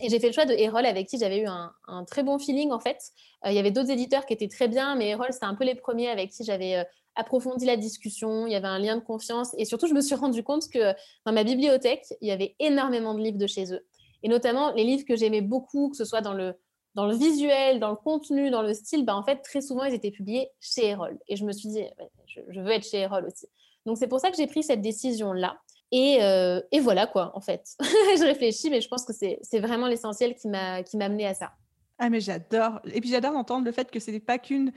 S2: Et j'ai fait le choix de Erol avec qui j'avais eu un, très bon feeling en fait. Euh, il y avait d'autres éditeurs qui étaient très bien, mais Erol, c'était un peu les premiers avec qui j'avais euh, approfondi la discussion. Il y avait un lien de confiance. Et surtout, je me suis rendu compte que dans ma bibliothèque, il y avait énormément de livres de chez eux. Et notamment les livres que j'aimais beaucoup, que ce soit dans le, dans le visuel, dans le contenu, dans le style, bah, en fait, très souvent, ils étaient publiés chez Erol. Et je me suis dit, je, je veux être chez Erol aussi. Donc, c'est pour ça que j'ai pris cette décision-là. Et, euh, et, voilà quoi, en fait. je réfléchis, mais je pense que c'est vraiment l'essentiel qui m'a amené à ça.
S1: Ah, mais j'adore. Et puis j'adore entendre le fait que ce n'est pas qu'une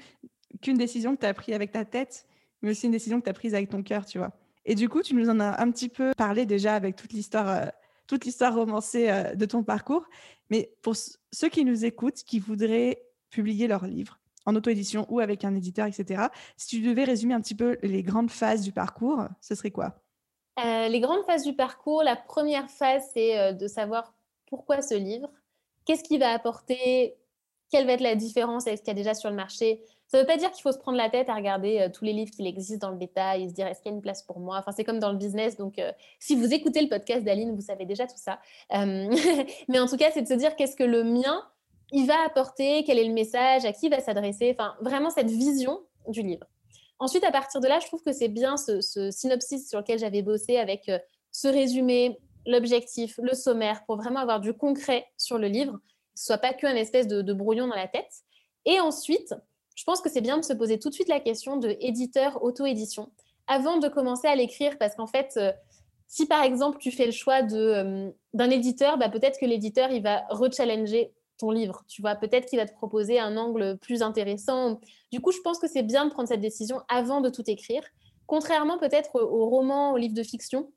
S1: qu'une décision que tu as prise avec ta tête, mais aussi une décision que tu as prise avec ton cœur, tu vois. Et du coup, tu nous en as un petit peu parlé déjà avec toute l'histoire euh, toute l'histoire romancée euh, de ton parcours. Mais pour ceux qui nous écoutent, qui voudraient publier leur livre en auto-édition ou avec un éditeur, etc., si tu devais résumer un petit peu les grandes phases du parcours, ce serait quoi?
S2: Euh, Les grandes phases du parcours, la première phase, c'est de savoir pourquoi ce livre, qu'est-ce qu'il va apporter, quelle va être la différence avec ce qu'il y a déjà sur le marché, ça ne veut pas dire qu'il faut se prendre la tête à regarder euh, tous les livres qui existent dans le détail et se dire est-ce qu'il y a une place pour moi? Enfin, c'est comme dans le business. Donc, euh, si vous écoutez le podcast d'Aline, vous savez déjà tout ça. Euh, mais en tout cas, c'est de se dire qu'est-ce que le mien, il va apporter, quel est le message, à qui il va s'adresser? Enfin, vraiment cette vision du livre. Ensuite, à partir de là, je trouve que c'est bien ce, synopsis sur lequel j'avais bossé avec ce résumé, l'objectif, le sommaire, pour vraiment avoir du concret sur le livre, ce soit pas qu'un espèce de, de brouillon dans la tête. Et ensuite, je pense que c'est bien de se poser tout de suite la question de éditeur auto-édition avant de commencer à l'écrire parce qu'en fait, euh, si par exemple tu fais le choix euh, d'un éditeur, bah, peut-être que l'éditeur il va rechallenger ton livre, tu vois, peut-être qu'il va te proposer un angle plus intéressant. Du coup, je pense que c'est bien de prendre cette décision avant de tout écrire. Contrairement peut-être au roman, au livre de fiction,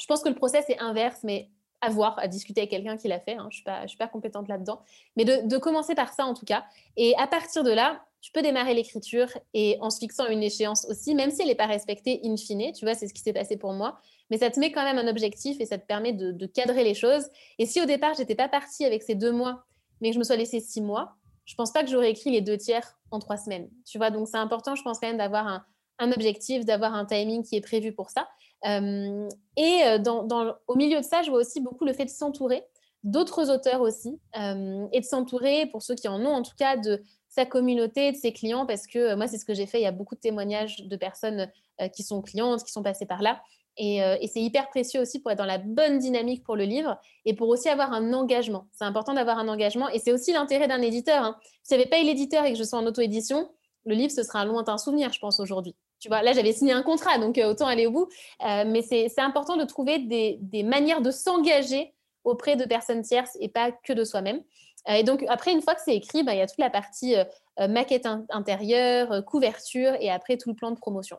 S2: je pense que le process est inverse, mais à voir, à discuter avec quelqu'un qui l'a fait. Hein. Je ne suis, pas compétente là-dedans. Mais de, de, commencer par ça, en tout cas. Et à partir de là, tu peux démarrer l'écriture et en se fixant une échéance aussi, même si elle n'est pas respectée in fine, tu vois, c'est ce qui s'est passé pour moi, mais ça te met quand même un objectif et ça te permet de, cadrer les choses. Et si au départ, j'étais pas partie avec ces deux mois, mais que je me sois laissé six mois, je pense pas que j'aurais écrit les deux tiers en trois semaines, tu vois, donc c'est important, je pense quand même d'avoir un, objectif, d'avoir un timing qui est prévu pour ça. Euh, et euh, au milieu de ça, je vois aussi beaucoup le fait de s'entourer d'autres auteurs aussi euh, et de s'entourer, pour ceux qui en ont en tout cas, de, sa communauté, de ses clients, parce que moi, c'est ce que j'ai fait. Il y a beaucoup de témoignages de personnes qui sont clientes, qui sont passées par là. Euh, et, c'est hyper précieux aussi pour être dans la bonne dynamique pour le livre et pour aussi avoir un engagement. C'est important d'avoir un engagement et c'est aussi l'intérêt d'un éditeur. Hein. S'il n'y avait pas eu l'éditeur et que je sois en auto-édition, le livre, ce sera un lointain souvenir, je pense, aujourd'hui. Tu vois, là, j'avais signé un contrat, donc autant aller au bout. mais c'est important de trouver des, manières de s'engager auprès de personnes tierces et pas que de soi-même. Euh, et donc, après, une fois que c'est écrit, bah, il y a toute la partie euh, euh, maquette intérieure, couverture et après tout le plan de promotion.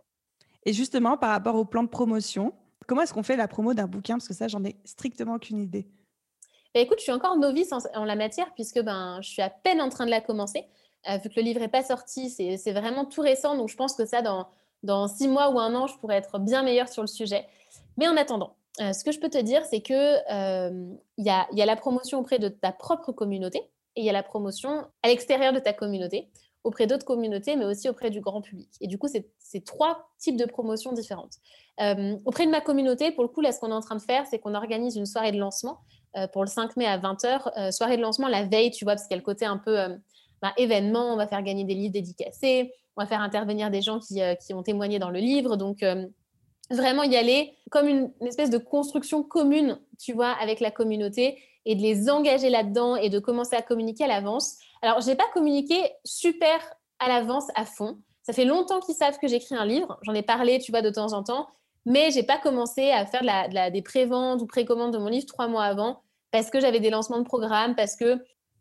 S1: Et justement, par rapport au plan de promotion, comment est-ce qu'on fait la promo d'un bouquin? Parce que ça, j'en ai strictement aucune idée.
S2: Bah, écoute, je suis encore novice en, la matière puisque ben, je suis à peine en train de la commencer. vu que le livre n'est pas sorti, c'est vraiment tout récent. Donc, je pense que ça, dans, dans six mois ou un an, je pourrais être bien meilleure sur le sujet. Mais en attendant, euh, ce que je peux te dire, c'est qu'il euh, y, a, la promotion auprès de ta propre communauté et il y a la promotion à l'extérieur de ta communauté, auprès d'autres communautés, mais aussi auprès du grand public. Et du coup, c'est trois types de promotions différentes. Euh, auprès de ma communauté, pour le coup, là, ce qu'on est en train de faire, c'est qu'on organise une soirée de lancement pour le 5 mai à 20h. soirée de lancement la veille, tu vois, parce qu'il y a le côté un peu bah, événement, on va faire gagner des livres dédicacés, on va faire intervenir des gens qui ont témoigné dans le livre. Donc, vraiment y aller comme une, espèce de construction commune, tu vois, avec la communauté et de les engager là-dedans et de commencer à communiquer à l'avance. Alors, je n'ai pas communiqué super à l'avance à fond. Ça fait longtemps qu'ils savent que j'écris un livre. J'en ai parlé, tu vois, de temps en temps. Mais j'ai pas commencé à faire la, des préventes ou précommandes de mon livre trois mois avant parce que j'avais des lancements de programmes, parce que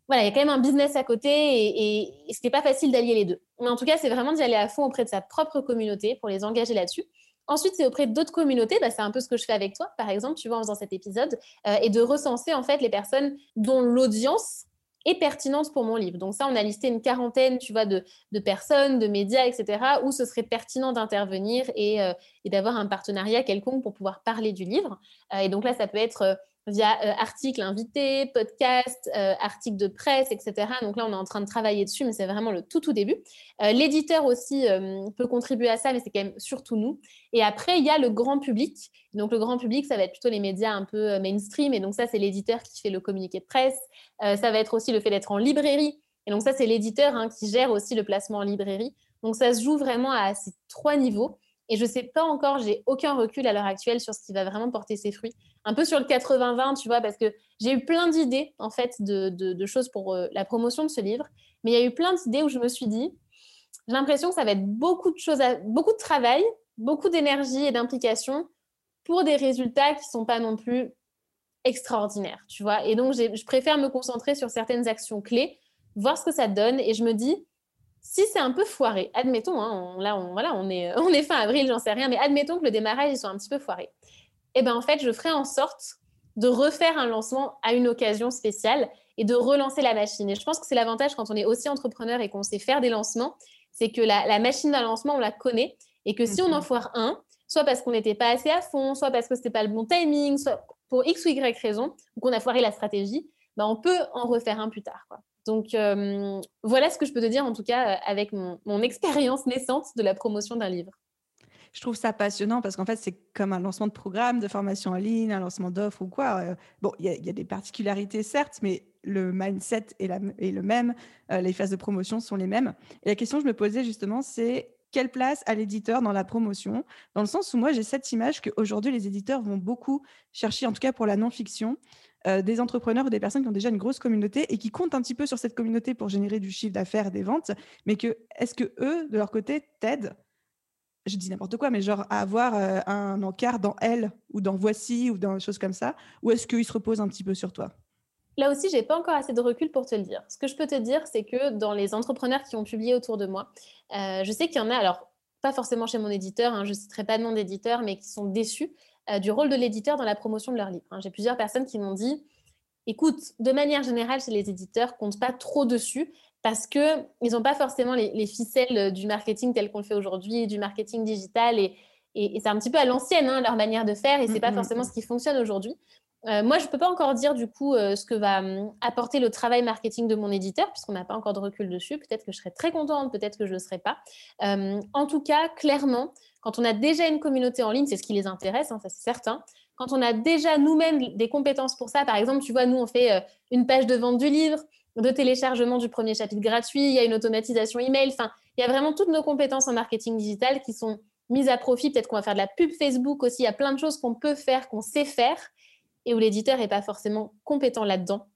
S2: voilà, il y a quand même un business à côté et, et, et c'était pas facile d'allier les deux. Mais en tout cas, c'est vraiment d'y aller à fond auprès de sa propre communauté pour les engager là-dessus. Ensuite, c'est auprès d'autres communautés, bah, c'est un peu ce que je fais avec toi, par exemple, tu vois, en faisant cet épisode, euh, et de recenser en fait les personnes dont l'audience est pertinente pour mon livre. Donc ça, on a listé une quarantaine, tu vois, de, personnes, de médias, etc., où ce serait pertinent d'intervenir et, euh, et d'avoir un partenariat quelconque pour pouvoir parler du livre. Euh, et donc là, ça peut être via euh, articles invités, podcasts, euh, articles de presse, etc. Donc là, on est en train de travailler dessus, mais c'est vraiment le tout, tout début. Euh, l'éditeur aussi peut contribuer à ça, mais c'est quand même surtout nous. Et après, il y a le grand public. Donc le grand public, ça va être plutôt les médias un peu mainstream. Et donc ça, c'est l'éditeur qui fait le communiqué de presse. ça va être aussi le fait d'être en librairie. Et donc ça, c'est l'éditeur hein, qui gère aussi le placement en librairie. Donc ça se joue vraiment à ces trois niveaux. Et je ne sais pas encore, j'ai aucun recul à l'heure actuelle sur ce qui va vraiment porter ses fruits. Un peu sur le 80-20, tu vois, parce que j'ai eu plein d'idées, en fait, de, choses pour euh, la promotion de ce livre. Mais il y a eu plein d'idées où je me suis dit, j'ai l'impression que ça va être beaucoup de choses, beaucoup de travail, beaucoup d'énergie et d'implication pour des résultats qui ne sont pas non plus extraordinaires, tu vois. Et donc, je préfère me concentrer sur certaines actions clés, voir ce que ça donne. Et je me dis, si c'est un peu foiré, admettons, hein, là, on, voilà, on est, on est fin avril, j'en sais rien, mais admettons que le démarrage soit un petit peu foiré. Et eh bien, en fait, je ferai en sorte de refaire un lancement à une occasion spéciale et de relancer la machine. Et je pense que c'est l'avantage quand on est aussi entrepreneur et qu'on sait faire des lancements, c'est que la, machine d'un lancement, on la connaît et que si on en mhm. foire un, soit parce qu'on n'était pas assez à fond, soit parce que ce n'était pas le bon timing, soit pour X ou Y raison, ou qu'on a foiré la stratégie, ben on peut en refaire un plus tard. Quoi. Donc, euh, voilà ce que je peux te dire, en tout cas, euh, avec mon, expérience naissante de la promotion d'un livre.
S1: Je trouve ça passionnant parce qu'en fait, c'est comme un lancement de programme, de formation en ligne, un lancement d'offres ou quoi. Euh, bon, il y, a des particularités, certes, mais le mindset est, le même, les phases de promotion sont les mêmes. Et la question que je me posais justement, c'est quelle place a l'éditeur dans la promotion? Dans le sens où moi, j'ai cette image qu'aujourd'hui, les éditeurs vont beaucoup chercher, en tout cas pour la non-fiction, euh, des entrepreneurs ou des personnes qui ont déjà une grosse communauté et qui comptent un petit peu sur cette communauté pour générer du chiffre d'affaires, des ventes, mais que est-ce que eux, de leur côté, t'aident? Je dis n'importe quoi, mais genre à avoir euh, un encart dans Elle ou dans Voici ou dans des choses comme ça, ou est-ce qu'ils se reposent un petit peu sur toi?
S2: Là aussi, j'ai pas encore assez de recul pour te le dire. Ce que je peux te dire, c'est que dans les entrepreneurs qui ont publié autour de moi, euh, je sais qu'il y en a, alors pas forcément chez mon éditeur, hein, je ne citerai pas de nom d'éditeur, mais qui sont déçus euh, du rôle de l'éditeur dans la promotion de leur livre. Hein. J'ai plusieurs personnes qui m'ont dit, écoute, de manière générale, chez les éditeurs, compte pas trop dessus parce qu'ils n'ont pas forcément les, ficelles du marketing tel qu'on le fait aujourd'hui, du marketing digital, et, c'est un petit peu à l'ancienne hein, leur manière de faire, et c'est pas forcément ce qui fonctionne aujourd'hui. Euh, moi, je ne peux pas encore dire du coup euh, ce que va hum, apporter le travail marketing de mon éditeur, puisqu'on n'a pas encore de recul dessus. Peut-être que je serai très contente, peut-être que je ne le serai pas. en tout cas, clairement, quand on a déjà une communauté en ligne, c'est ce qui les intéresse, hein, ça c'est certain. Quand on a déjà nous-mêmes des compétences pour ça, par exemple, tu vois, nous on fait euh, une page de vente du livre, de téléchargement du premier chapitre gratuit, il y a une automatisation email, enfin, il y a vraiment toutes nos compétences en marketing digital qui sont mises à profit. Peut-être qu'on va faire de la pub Facebook aussi, il y a plein de choses qu'on peut faire, qu'on sait faire, et où l'éditeur n'est pas forcément compétent là-dedans.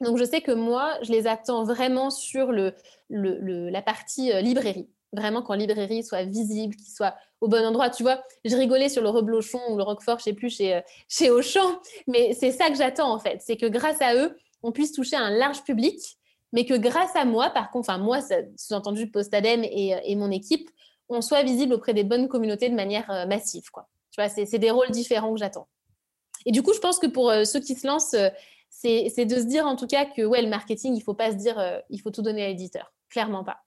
S2: Donc je sais que moi, je les attends vraiment sur le, la partie euh, librairie vraiment qu'en librairie soit visible, qu'il soit au bon endroit. Tu vois, je rigolais sur le reblochon ou le roquefort, je sais plus, chez, euh, chez Auchan, mais c'est ça que j'attends en fait. C'est que grâce à eux, on puisse toucher un large public, mais que grâce à moi, par contre, enfin moi, sous-entendu Postadem et, euh, et mon équipe, on soit visible auprès des bonnes communautés de manière euh, massive. Quoi. Tu vois, c'est des rôles différents que j'attends. Et du coup, je pense que pour ceux qui se lancent, c'est de se dire en tout cas que ouais, le marketing, il ne faut pas se dire il faut tout donner à l'éditeur. Clairement pas.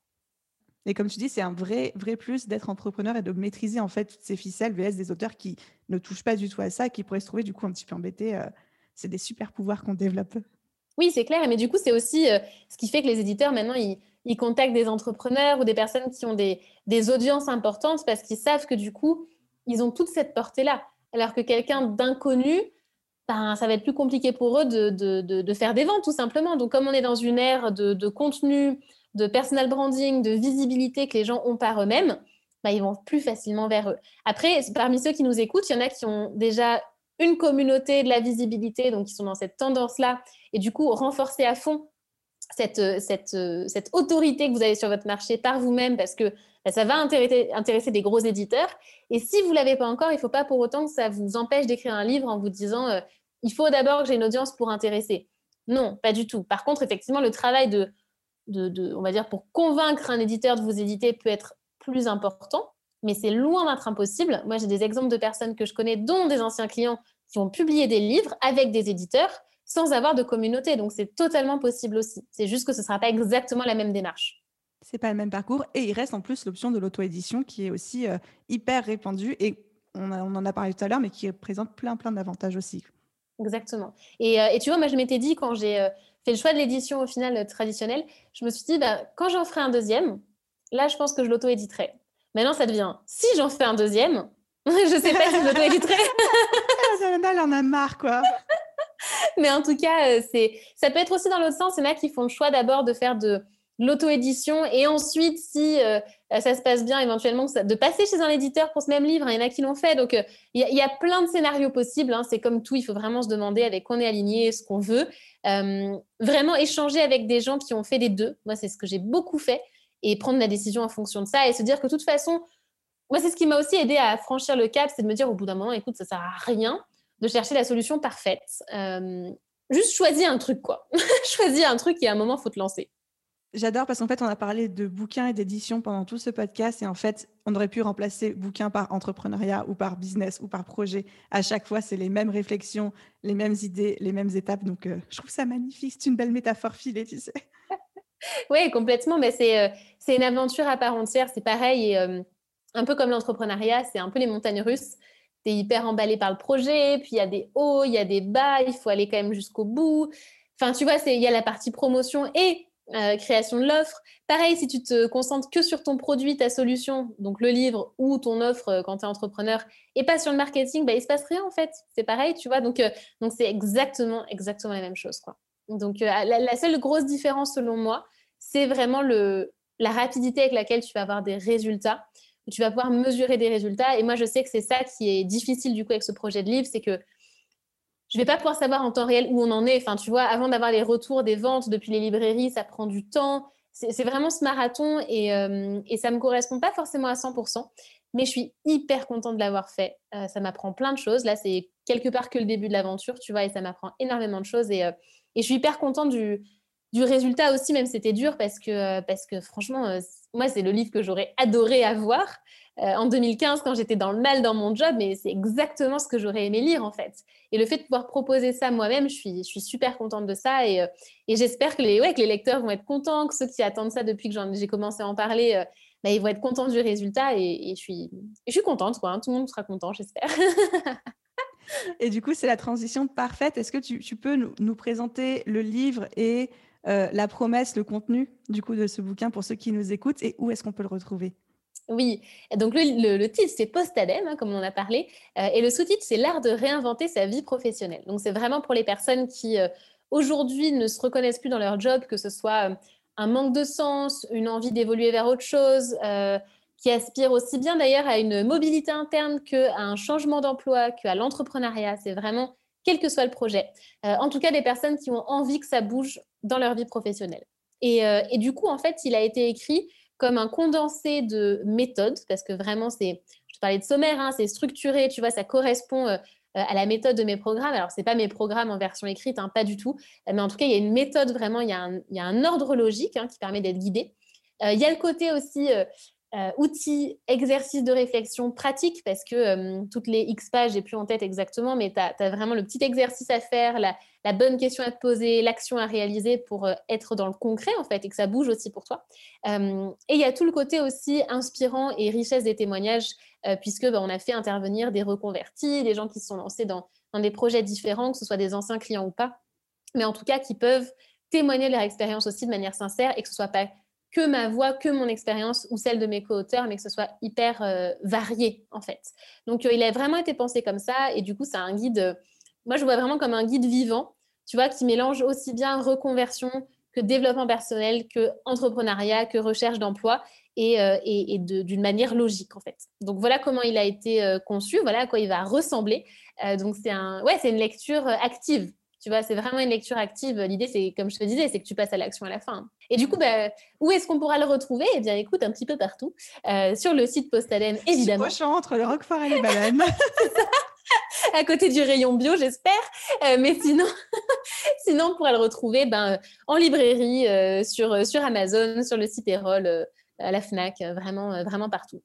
S1: Et comme tu dis, c'est un vrai, vrai plus d'être entrepreneur et de maîtriser en fait toutes ces ficelles VS des auteurs qui ne touchent pas du tout à ça, qui pourraient se trouver du coup un petit peu embêtés. Euh, c'est des super pouvoirs qu'on développe.
S2: Oui, c'est clair. Mais du coup, c'est aussi euh, ce qui fait que les éditeurs, maintenant, ils, contactent des entrepreneurs ou des personnes qui ont des, audiences importantes parce qu'ils savent que du coup, ils ont toute cette portée-là. Alors que quelqu'un d'inconnu, ben, ça va être plus compliqué pour eux de, de, faire des ventes, tout simplement. Donc, comme on est dans une ère de, contenu, de personal branding, de visibilité que les gens ont par eux-mêmes, bah, ils vont plus facilement vers eux. Après, parmi ceux qui nous écoutent, il y en a qui ont déjà une communauté de la visibilité, donc qui sont dans cette tendance-là, et du coup, renforcer à fond cette, cette, cette, autorité que vous avez sur votre marché par vous-même, parce que bah, ça va intéresser, intéresser, des gros éditeurs. Et si vous ne l'avez pas encore, il ne faut pas pour autant que ça vous empêche d'écrire un livre en vous disant euh, il faut d'abord que j'ai une audience pour intéresser. Non, pas du tout. Par contre, effectivement, le travail de de, on va dire, pour convaincre un éditeur de vous éditer peut être plus important, mais c'est loin d'être impossible. Moi, j'ai des exemples de personnes que je connais, dont des anciens clients, qui ont publié des livres avec des éditeurs sans avoir de communauté. Donc, c'est totalement possible aussi. C'est juste que ce ne sera pas exactement la même démarche.
S1: C'est pas le même parcours. Et il reste en plus l'option de l'auto-édition qui est aussi euh, hyper répandue et on, on, en a parlé tout à l'heure, mais qui présente plein, plein d'avantages aussi.
S2: Exactement. Et, euh, et, tu vois, moi, je m'étais dit quand j'ai euh, fait le choix de l'édition au final euh, traditionnelle, je me suis dit, bah, quand j'en ferai un deuxième, là, je pense que je l'auto-éditerai. Maintenant, ça devient, si j'en fais un deuxième, je sais pas si je l'auto-éditerai.
S1: Elle en a marre, quoi.
S2: Mais en tout cas, c'est, ça peut être aussi dans l'autre sens. Il y en a qui font le choix d'abord de faire de l'auto-édition et ensuite, si euh, ça se passe bien éventuellement de passer chez un éditeur pour ce même livre. Il y en a qui l'ont fait. Donc, euh, il y, a plein de scénarios possibles. Hein. C'est comme tout, il faut vraiment se demander avec quoi on est aligné, ce qu'on veut. Euh, vraiment échanger avec des gens qui ont fait les deux. Moi, c'est ce que j'ai beaucoup fait. Et prendre la décision en fonction de ça et se dire que de toute façon, moi, c'est ce qui m'a aussi aidé à franchir le cap, c'est de me dire au bout d'un moment, écoute, ça sert à rien de chercher la solution parfaite. juste choisis un truc, quoi. choisis un truc et à un moment, faut te lancer.
S1: J'adore parce qu'en fait, on a parlé de bouquins et d'édition pendant tout ce podcast. Et en fait, on aurait pu remplacer bouquin par entrepreneuriat ou par business ou par projet. À chaque fois, c'est les mêmes réflexions, les mêmes idées, les mêmes étapes. Donc, euh, je trouve ça magnifique. C'est une belle métaphore filée, tu sais.
S2: oui, complètement. Mais c'est, euh, c'est une aventure à part entière. C'est pareil. Et, euh, un peu comme l'entrepreneuriat, c'est un peu les montagnes russes. Tu es hyper emballé par le projet. Puis il y a des hauts, il y a des bas. Il faut aller quand même jusqu'au bout. Enfin, tu vois, il y a la partie promotion et euh, création de l'offre. Pareil, si tu te concentres que sur ton produit, ta solution, donc le livre ou ton offre euh, quand tu es entrepreneur, et pas sur le marketing, bah, il se passe rien en fait. C'est pareil, tu vois. Donc, euh, donc c'est exactement, exactement la même chose. Quoi. Donc, la, seule grosse différence selon moi, c'est vraiment le, la rapidité avec laquelle tu vas avoir des résultats. Tu vas pouvoir mesurer des résultats. Et moi, je sais que c'est ça qui est difficile du coup avec ce projet de livre, c'est que je vais pas pouvoir savoir en temps réel où on en est. Enfin, tu vois, avant d'avoir les retours des ventes depuis les librairies, ça prend du temps. C'est vraiment ce marathon et, euh, et ça me correspond pas forcément à 100%, mais je suis hyper contente de l'avoir fait. Euh, ça m'apprend plein de choses. Là, c'est quelque part que le début de l'aventure, tu vois, et ça m'apprend énormément de choses. Et, euh, je suis hyper contente du, du résultat aussi, même c'était dur, parce que, parce que franchement, moi, c'est le livre que j'aurais adoré avoir. Euh, en 2015 quand j'étais dans le mal dans mon job, mais c'est exactement ce que j'aurais aimé lire en fait. Et le fait de pouvoir proposer ça moi-même, je suis, super contente de ça et, euh, et j'espère que les, ouais, que les lecteurs vont être contents, que ceux qui attendent ça depuis que j'ai commencé à en parler, euh, bah, ils vont être contents du résultat et, je, suis, je suis contente, quoi, hein. tout le monde sera content, j'espère.
S1: et du coup, c'est la transition parfaite. Est-ce que tu, peux nous, nous, présenter le livre et la promesse, le contenu du coup de ce bouquin pour ceux qui nous écoutent et où est-ce qu'on peut le retrouver?
S2: Oui, donc le, titre c'est Post-ADEME, hein, comme on en a parlé, euh, et le sous-titre c'est L'art de réinventer sa vie professionnelle. Donc c'est vraiment pour les personnes qui euh, aujourd'hui ne se reconnaissent plus dans leur job, que ce soit euh, un manque de sens, une envie d'évoluer vers autre chose, qui aspirent aussi bien d'ailleurs à une mobilité interne qu'à un changement d'emploi, qu'à l'entrepreneuriat. C'est vraiment quel que soit le projet. en tout cas, des personnes qui ont envie que ça bouge dans leur vie professionnelle. Et, et du coup, en fait, il a été écrit comme un condensé de méthodes, parce que vraiment, c'est, je parlais de sommaire, hein, c'est structuré, tu vois, ça correspond euh, à la méthode de mes programmes. Alors, ce n'est pas mes programmes en version écrite, hein, pas du tout, mais en tout cas, il y a une méthode vraiment, il y a un, ordre logique hein, qui permet d'être guidé. Euh, il y a le côté aussi euh, euh, outils, exercices de réflexion pratique, parce que euh, toutes les X pages, j'ai plus en tête exactement, mais tu as, vraiment le petit exercice à faire, la, bonne question à te poser, l'action à réaliser pour euh, être dans le concret, en fait, et que ça bouge aussi pour toi. et il y a tout le côté aussi inspirant et richesse des témoignages, puisque bah, on a fait intervenir des reconvertis, des gens qui se sont lancés dans, des projets différents, que ce soit des anciens clients ou pas, mais en tout cas qui peuvent témoigner de leur expérience aussi de manière sincère et que ce soit pas que ma voix, que mon expérience ou celle de mes co-auteurs, mais que ce soit hyper euh, varié en fait. Donc euh, il a vraiment été pensé comme ça et du coup c'est un guide, euh, moi je vois vraiment comme un guide vivant, tu vois, qui mélange aussi bien reconversion que développement personnel, que entrepreneuriat, que recherche d'emploi et, et, d'une manière logique en fait. Donc voilà comment il a été conçu, voilà à quoi il va ressembler. donc c'est un, ouais, c'est une lecture active tu vois, c'est vraiment une lecture active. L'idée, c'est, comme je te disais, c'est que tu passes à l'action à la fin. Et du coup, bah, où est-ce qu'on pourra le retrouver? Eh bien, écoute, un petit peu partout. Euh, sur le site Postalen, évidemment.
S1: entre le Roquefort et les bananes.
S2: à côté du rayon bio, j'espère. Euh, mais sinon, sinon, on pourra le retrouver ben, en librairie, euh, sur, sur Amazon, sur le site Erol, à la FNAC, vraiment, vraiment partout.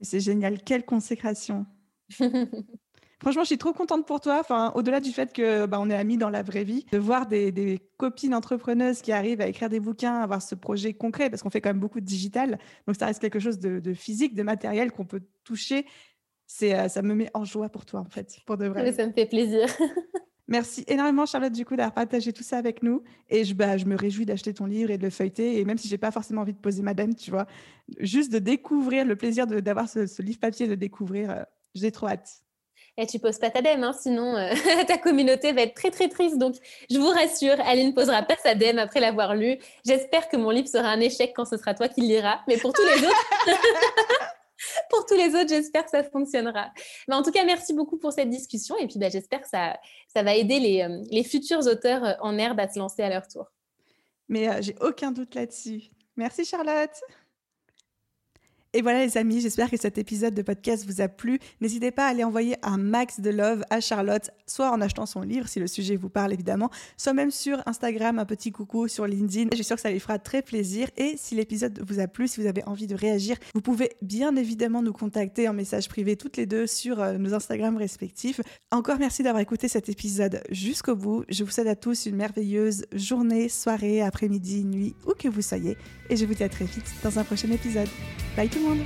S1: C'est génial. Quelle consécration Franchement, je suis trop contente pour toi. Enfin, au-delà du fait que bah, on est amis dans la vraie vie, de voir des, copines entrepreneuses qui arrivent à écrire des bouquins, à avoir ce projet concret, parce qu'on fait quand même beaucoup de digital. Donc, ça reste quelque chose de, physique, de matériel qu'on peut toucher. C'est, euh, ça me met en joie pour toi, en fait, pour de vrai.
S2: ça me fait plaisir.
S1: Merci énormément, Charlotte, du coup, d'avoir partagé tout ça avec nous. Et je, bah, je me réjouis d'acheter ton livre et de le feuilleter. Et même si j'ai pas forcément envie de poser madame, tu vois, juste de découvrir le plaisir d'avoir ce, livre papier, de découvrir, euh, j'ai trop hâte.
S2: Et tu poses pas ta dème, hein, sinon euh, ta communauté va être très très triste. Donc je vous rassure, Aline posera pas sa dème après l'avoir lu. J'espère que mon livre sera un échec quand ce sera toi qui le liras. Mais pour tous les autres, pour tous les autres, j'espère que ça fonctionnera. Mais en tout cas, merci beaucoup pour cette discussion. Et puis bah, j'espère que ça, ça va aider les, euh, futurs auteurs euh, en herbe à se lancer à leur tour.
S1: Mais j'ai aucun doute là-dessus. Merci Charlotte. Et voilà les amis, j'espère que cet épisode de podcast vous a plu. N'hésitez pas à aller envoyer un max de love à Charlotte, soit en achetant son livre si le sujet vous parle évidemment, soit même sur Instagram, un petit coucou sur LinkedIn. Je suis sûre que ça lui fera très plaisir. Et si l'épisode vous a plu, si vous avez envie de réagir, vous pouvez bien évidemment nous contacter en message privé toutes les deux sur euh, nos Instagram respectifs. Encore merci d'avoir écouté cet épisode jusqu'au bout. Je vous souhaite à tous une merveilleuse journée, soirée, après-midi, nuit, où que vous soyez. Et je vous dis à très vite dans un prochain épisode. Bye tout le monde